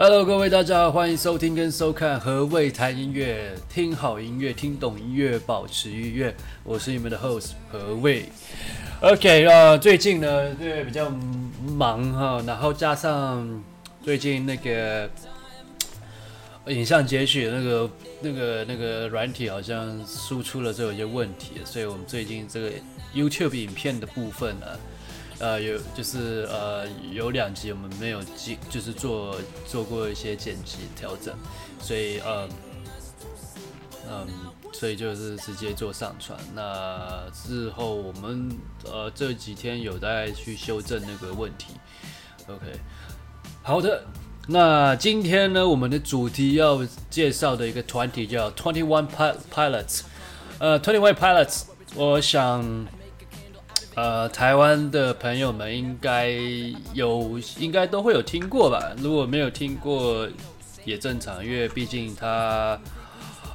Hello，各位大家好，欢迎收听跟收看何谓谈音乐，听好音乐，听懂音乐，保持愉悦。我是你们的 host 何谓。OK，呃，最近呢，对，比较忙哈，然后加上最近那个影像截取那个那个那个软体好像输出了，这有些问题，所以我们最近这个 YouTube 影片的部分呢。呃，有就是呃，有两集我们没有记，就是做做过一些剪辑调整，所以呃，嗯，所以就是直接做上传。那之后我们呃这几天有在去修正那个问题。OK，好的，那今天呢，我们的主题要介绍的一个团体叫 Twenty One Pilots，呃，Twenty One Pilots，我想。呃，台湾的朋友们应该有，应该都会有听过吧？如果没有听过，也正常，因为毕竟他，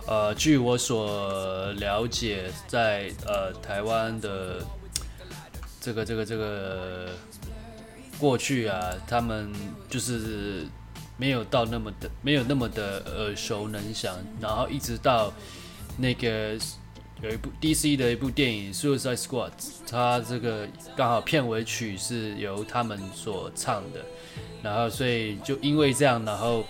呃，据我所了解，在呃台湾的这个这个这个过去啊，他们就是没有到那么的，没有那么的耳熟能详，然后一直到那个。有一部 DC 的一部电影《Suicide Squad》，它这个刚好片尾曲是由他们所唱的，然后所以就因为这样，然后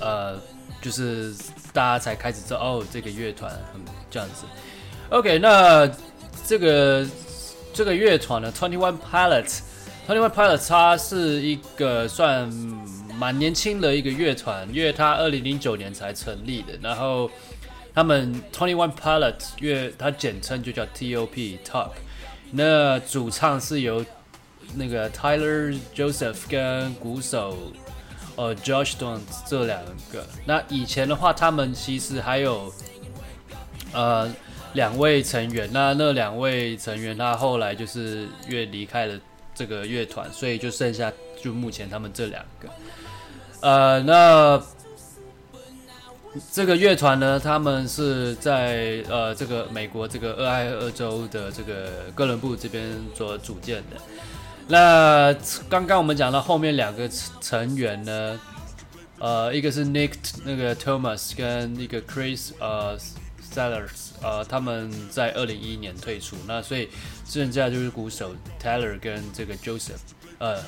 呃，就是大家才开始知道哦，这个乐团很这样子。OK，那这个这个乐团呢，Twenty One Pilots，Twenty One Pilots，它是一个算蛮年轻的一个乐团，因为它二零零九年才成立的，然后。他们 Twenty One Pilots，乐它简称就叫 T.O.P. Top。那主唱是由那个 Tyler Joseph 跟鼓手呃 Josh Don 这两个。那以前的话，他们其实还有呃两位成员。那那两位成员他后来就是乐离开了这个乐团，所以就剩下就目前他们这两个。呃，那。这个乐团呢，他们是在呃这个美国这个俄亥俄州的这个哥伦布这边所组建的。那刚刚我们讲到后面两个成员呢，呃，一个是 Nick 那个 Thomas 跟一个 Chris 呃 Sellers 呃，他们在二零一一年退出。那所以剩下就是鼓手 Taylor 跟这个 Joseph 呃。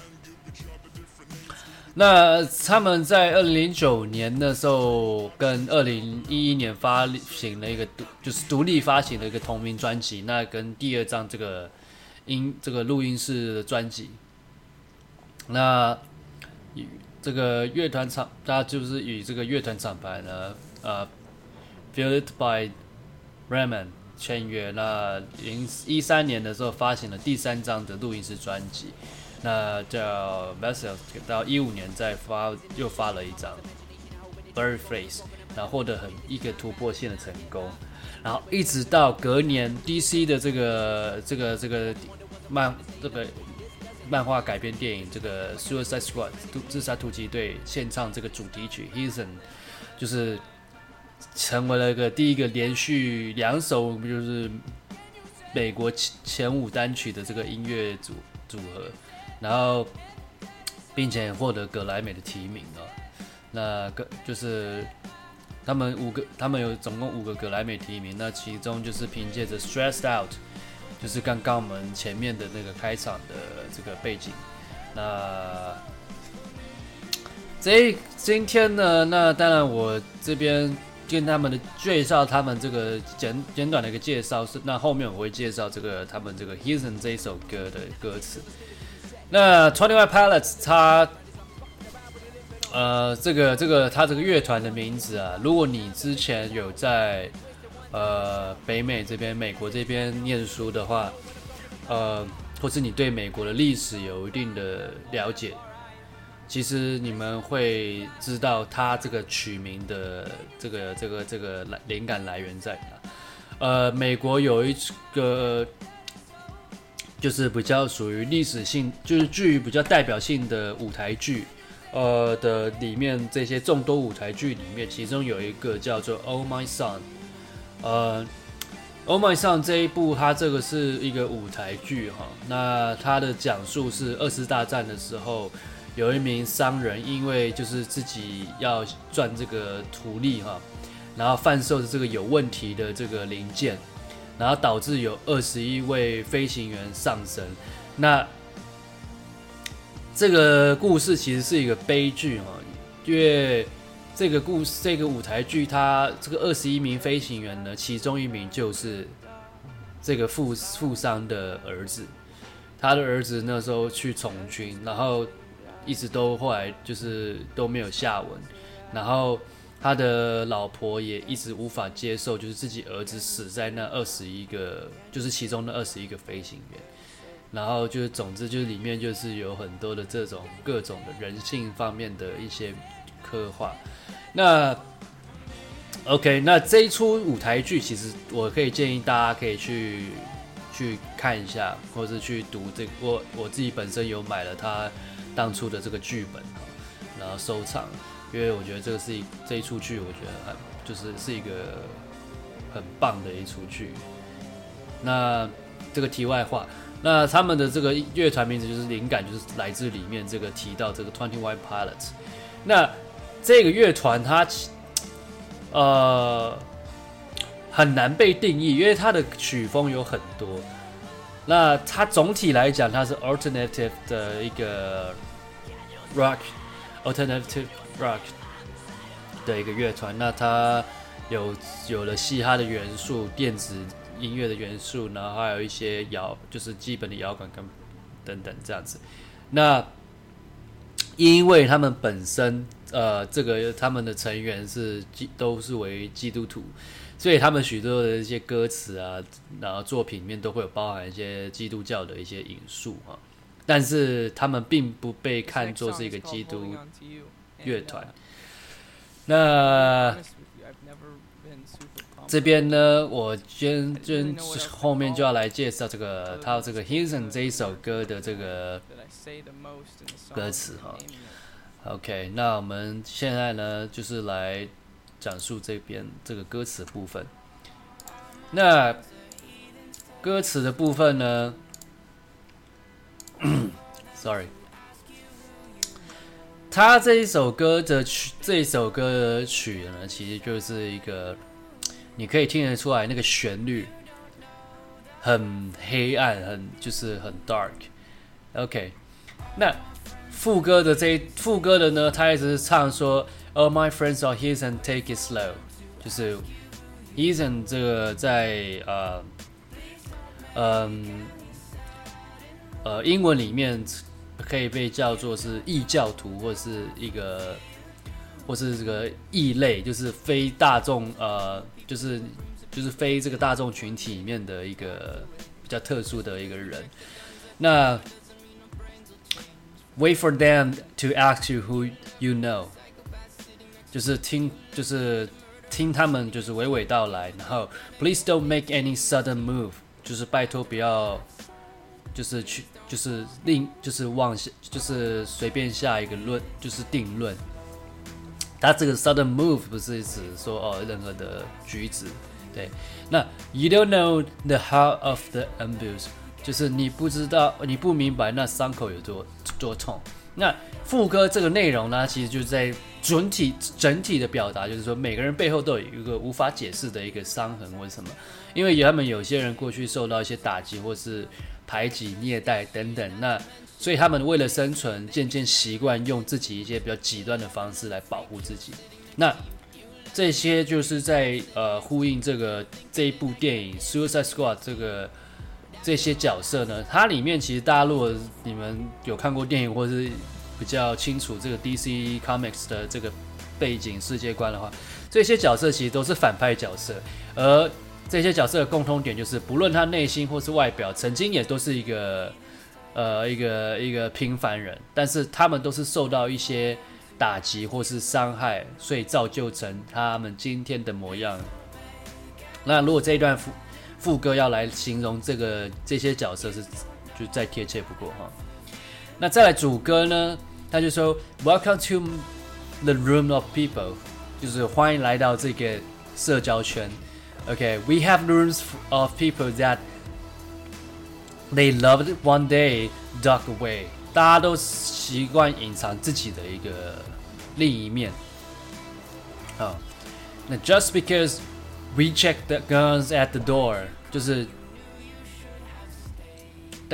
那他们在二零零九年的时候，跟二零一一年发行了一个独，就是独立发行的一个同名专辑。那跟第二张这个音这个录音室的专辑，那与这个乐团厂，他就是与这个乐团厂牌呢，呃，Fueled by Ramen 签约。那零一三年的时候发行了第三张的录音室专辑。那叫 Vessel 到一五年再发又发了一张 Blurry Face，然后获得很一个突破性的成功，然后一直到隔年 DC 的这个这个这个漫这个漫画改编电影这个 Suicide Squad 自杀突击队献唱这个主题曲 Heathen，就是成为了一个第一个连续两首就是美国前前五单曲的这个音乐组组合。然后，并且获得格莱美的提名啊，那个就是他们五个，他们有总共五个格莱美提名。那其中就是凭借着《Stressed Out》，就是刚刚我们前面的那个开场的这个背景。那这今天呢，那当然我这边跟他们的介绍，他们这个简简短的一个介绍是，那后面我会介绍这个他们这个《Heathen》这一首歌的歌词。那 Twenty One Pilots，他，呃，这个这个他这个乐团的名字啊，如果你之前有在呃北美这边、美国这边念书的话，呃，或是你对美国的历史有一定的了解，其实你们会知道他这个取名的这个这个这个来灵感来源在哪。呃，美国有一个。就是比较属于历史性，就是具比较代表性的舞台剧，呃的里面这些众多舞台剧里面，其中有一个叫做《Oh My Son》，呃，《Oh My Son》这一部它这个是一个舞台剧哈，那它的讲述是二次大战的时候，有一名商人，因为就是自己要赚这个图利哈，然后贩售的这个有问题的这个零件，然后导致有二十一位飞行员丧生。那这个故事其实是一个悲剧哈，因为这个故事这个舞台剧，它这个二十一名飞行员呢，其中一名就是这个富富商的儿子，他的儿子那时候去从军，然后一直都后来就是都没有下文，然后他的老婆也一直无法接受，就是自己儿子死在那二十一个，就是其中的二十一个飞行员。然后就是，总之就是里面就是有很多的这种各种的人性方面的一些刻画。那 OK，那这一出舞台剧，其实我可以建议大家可以去去看一下，或者是去读这。我我自己本身有买了他当初的这个剧本，然后收藏，因为我觉得这个是一这一出剧，我觉得很就是是一个很棒的一出剧。那这个题外话。那他们的这个乐团名字就是灵感，就是来自里面这个提到这个 Twenty One Pilots。那这个乐团它呃很难被定义，因为它的曲风有很多。那它总体来讲，它是 alternative 的一个 Rock Alternative rock 的一个乐团。那它有有了嘻哈的元素，电子。音乐的元素，然后还有一些摇，就是基本的摇滚跟等等这样子。那因为他们本身呃，这个他们的成员是基都是为基督徒，所以他们许多的一些歌词啊，然后作品里面都会有包含一些基督教的一些引述啊。但是他们并不被看作是一个基督乐团。那这边呢，我先先后面就要来介绍这个他这个《Hinson》这一首歌的这个歌词哈。OK，那我们现在呢，就是来讲述这边这个歌词部分。那歌词的部分呢，Sorry，他这一首歌的曲，这一首歌的曲呢，其实就是一个。你可以听得出来，那个旋律很黑暗，很就是很 dark。OK，那副歌的这副歌的呢，他一直是唱说，All my friends are here and take it slow，就是 Eason 这个在呃嗯，呃英文里面可以被叫做是异教徒，或是一个或是这个异类，就是非大众呃。就是就是非这个大众群体里面的一个比较特殊的一个人。那 wait for them to ask you who you know，就是听就是听他们就是娓娓道来，然后 please don't make any sudden move，就是拜托不要就是去就是另就是妄下就是随便下一个论就是定论。他这个 sudden move 不是指说哦任何的举止，对。那 you don't know the heart of the ambush，就是你不知道，你不明白那伤口有多多痛。那副歌这个内容呢，其实就是在整体整体的表达，就是说每个人背后都有一个无法解释的一个伤痕或什么，因为他们有些人过去受到一些打击或是排挤、虐待等等，那。所以他们为了生存，渐渐习惯用自己一些比较极端的方式来保护自己。那这些就是在呃呼应这个这一部电影《Suicide Squad》这个这些角色呢，它里面其实大家如果你们有看过电影，或是比较清楚这个 DC Comics 的这个背景世界观的话，这些角色其实都是反派角色，而这些角色的共通点就是，不论他内心或是外表，曾经也都是一个。呃，一个一个平凡人，但是他们都是受到一些打击或是伤害，所以造就成他们今天的模样。那如果这一段副副歌要来形容这个这些角色是，就再贴切不过哈。那再来主歌呢，他就说 Welcome to the room of people，就是欢迎来到这个社交圈。OK，we、okay, have rooms of people that They loved one day, dug away， 大家都习惯隐藏自己的一个另一面啊。那 just because we check the guns at the door，就是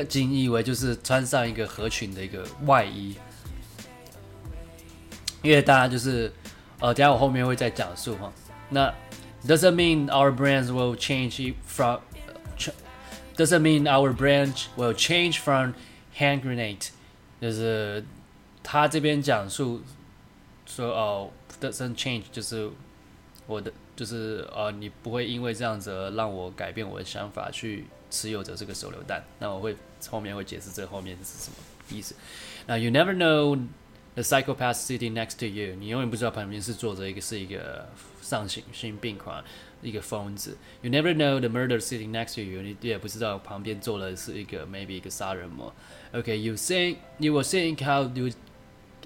仅以为就是穿上一个合群的一个外衣，因为大家就是呃，等下我后面会再讲述哈。那 doesn't mean our brands will change from doesn't mean our brand will change from hand grenade，就是他这边讲述说哦，doesn't change 就是。我的就是呃，你不会因为这样子而让我改变我的想法去持有着这个手榴弹。那我会后面会解释这后面是什么意思。那 you never know the psychopath sitting next to you，你永远不知道旁边是坐着一个是一个丧心心病狂一个疯子。You never know the murderer sitting next to you，你也不知道旁边坐的是一个 maybe 一个杀人魔。Okay，you think you will think how do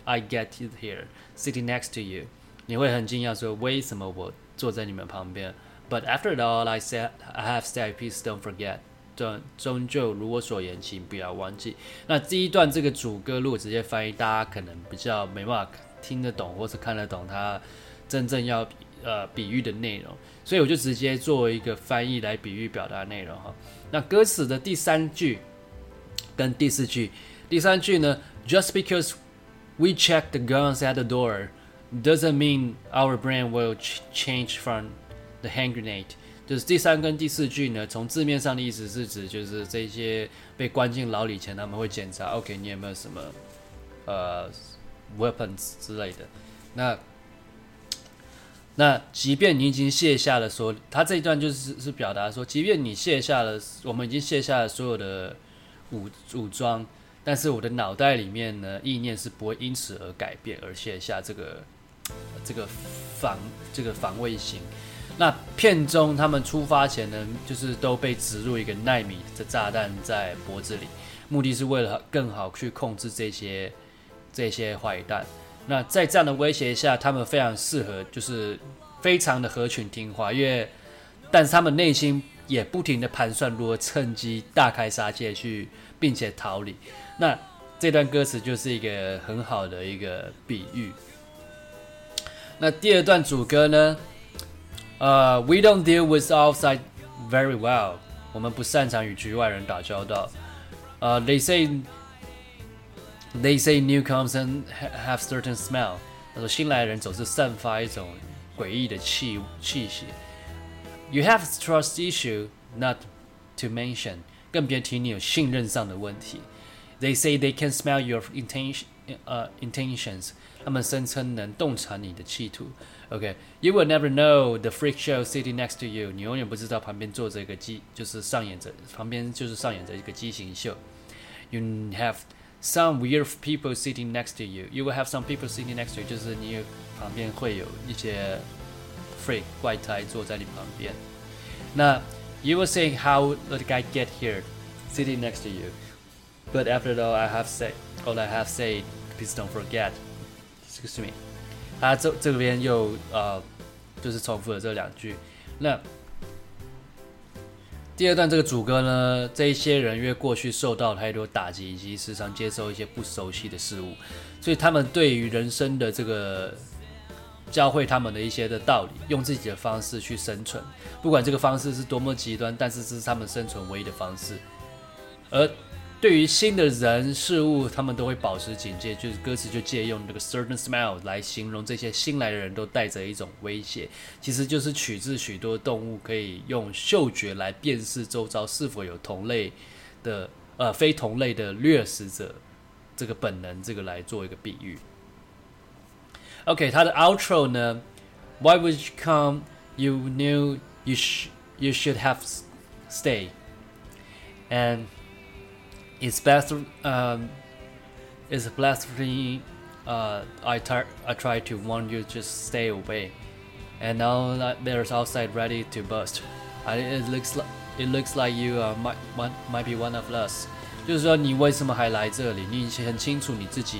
I get here sitting next to you？你会很惊讶说，为什么我坐在你们旁边？But after all I said, I have said, please don't forget。 终终究如我所言，请不要忘记。那第一段这个主歌，如果直接翻译，大家可能比较没办法听得懂，或是看得懂它真正要呃比喻的内容，所以我就直接做一个翻译来比喻表达内容哈。那歌词的第三句跟第四句，第三句呢，Just because we check the guns at the door。Doesn't mean our brain will change from the hand grenade。就是第三跟第四句呢，从字面上的意思是指，就是这些被关进牢里前，他们会检查，OK，你有没有什么呃 weapons 之类的。那那即便你已经卸下了说，他这一段就是是表达说，即便你卸下了，我们已经卸下了所有的武武装，但是我的脑袋里面呢，意念是不会因此而改变，而卸下这个。这个防这个防卫型，那片中他们出发前呢，就是都被植入一个纳米的炸弹在脖子里，目的是为了更好去控制这些这些坏蛋。那在这样的威胁下，他们非常适合，就是非常的合群听话，因为但是他们内心也不停的盘算如何趁机大开杀戒去，并且逃离。那这段歌词就是一个很好的一个比喻。那第二段主歌呢？呃、uh,，We don't deal with outside very well。我们不擅长与局外人打交道。呃、uh,，They say they say newcomers have certain smell。他说新来的人总是散发一种诡异的气气息。You have trust issue, not to mention。更别提你有信任上的问题。They say they can smell your intention，呃、uh,，intentions。他们声称能洞察你的企图。 OK，you、okay. will never know the freak show sitting next to you。你永远不知道旁边坐着一个畸，就是上演着旁边就是上演着一个畸形秀。You have some weird people sitting next to you。You will have some people sitting next to you，就是你旁边会有一些 freak 怪胎坐在你旁边。那 you will say how the guy get here sitting next to you。But after all I have said, all I have said, please don't forget。Excuse me， 他这这边又呃，就是重复了这两句。那第二段这个主歌呢，这一些人因为过去受到太多打击，以及时常接受一些不熟悉的事物，所以他们对于人生的这个教会他们的一些的道理，用自己的方式去生存，不管这个方式是多么极端，但是这是他们生存唯一的方式，而。对于新的人事物，他们都会保持警戒。就是歌词就借用这个 certain smell 来形容这些新来的人都带着一种威胁，其实就是取自许多动物可以用嗅觉来辨识周遭是否有同类的呃非同类的掠食者这个本能，这个来做一个比喻。OK，他的 outro 呢？Why would you come? You knew you sh you should have stay and It's best, um, it's blasphemy. Uh, I tar- I try to warn you, just stay away. And now that there's outside ready to burst. I, it looks like it looks like you uh, might one might be one of us. 就是说，你为什么还来这里？你很清楚你自己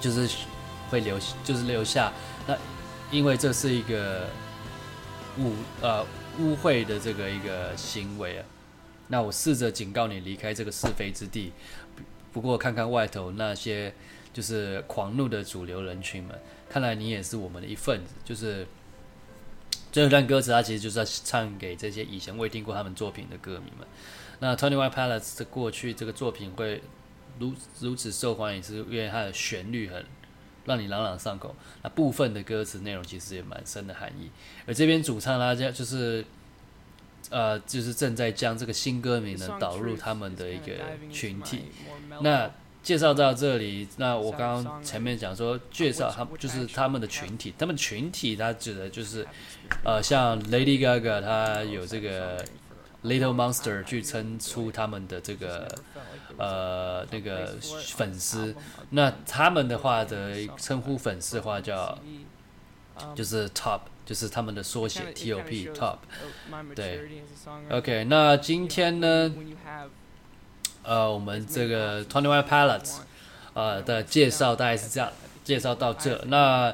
就是会留，就是留下。那因为这是一个污呃污秽的这个一个行为啊。 那我试着警告你离开这个是非之地，不过看看外头那些就是狂怒的主流人群们，看来你也是我们的一份子。就是这段歌词，它其实就是要唱给这些以前未听过他们作品的歌迷们。那 Twenty One Pilots 的过去这个作品会如如此受欢迎，是因为它的旋律很让你朗朗上口。那部分的歌词内容其实也蛮深的含义。而这边主唱大家就是。呃，就是正在将这个新歌名呢导入他们的一个群体。那介绍到这里，那我刚刚前面讲说介绍他就是他们的群体，他们群体他指的就是呃，像 Lady Gaga 他有这个 Little Monster 去称出他们的这个呃那个粉丝。那他们的话的称呼粉丝的话叫就是 Top。就是他们的缩写 T.O.P. Top，对，OK，那今天呢，呃，我们这个 Twenty One Pilots，呃的介绍大概是这样，介绍到这。那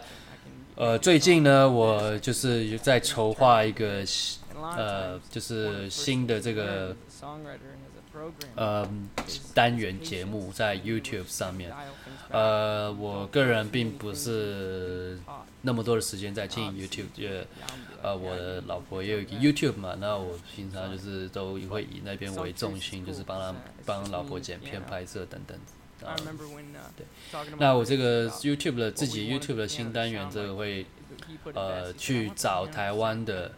呃，最近呢，我就是在筹划一个呃，就是新的这个。呃，单元节目在 YouTube 上面，呃，我个人并不是那么多的时间在经营 YouTube，因为呃，我的老婆也有一个 YouTube 嘛，那我平常就是都会以那边为重心，就是帮他帮老婆剪片、拍摄等等。啊，对，那我这个 YouTube 的自己 YouTube 的新单元，这个会呃去找台湾的。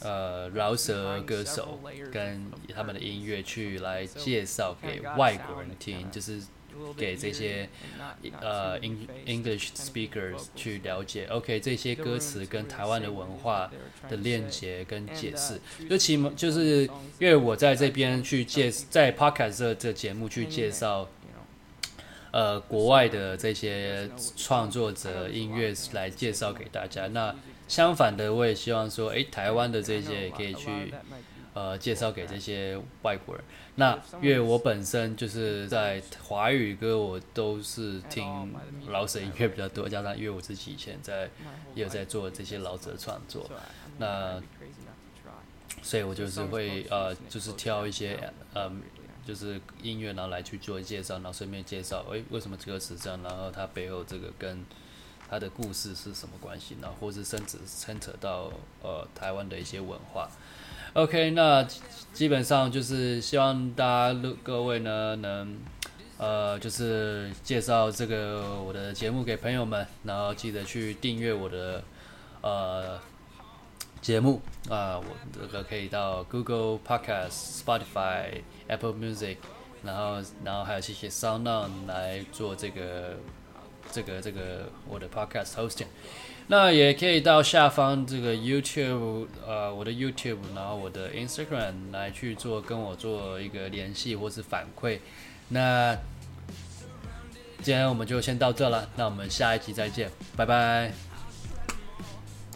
呃，饶舌歌手跟他们的音乐去来介绍给外国人听，就是给这些呃 English speakers 去了解。OK，这些歌词跟台湾的文化的链接跟解释，就其就是因为我在这边去介在 Podcast 这这节目去介绍呃国外的这些创作者音乐来介绍给大家。那相反的，我也希望说，诶，台湾的这些也可以去，呃，介绍给这些外国人。那因为我本身就是在华语歌，我都是听老舍音乐比较多，加上因为我自己以前在也有在做这些饶舌创作，那所以我就是会呃，就是挑一些呃，就是音乐然后来去做介绍，然后顺便介绍，诶，为什么这个是这样，然后它背后这个跟。它的故事是什么关系呢？或是甚至牵扯到呃台湾的一些文化。OK，那基本上就是希望大家各位呢能呃就是介绍这个我的节目给朋友们，然后记得去订阅我的呃节目啊、我这个可以到 Google Podcast、Spotify、Apple Music，然后然后还有这些 SoundOn 来做这个。这个这个我的 podcast hosting，那也可以到下方这个 YouTube，呃，我的 YouTube，然后我的 Instagram 来去做跟我做一个联系或是反馈。那今天我们就先到这了，那我们下一集再见，拜拜。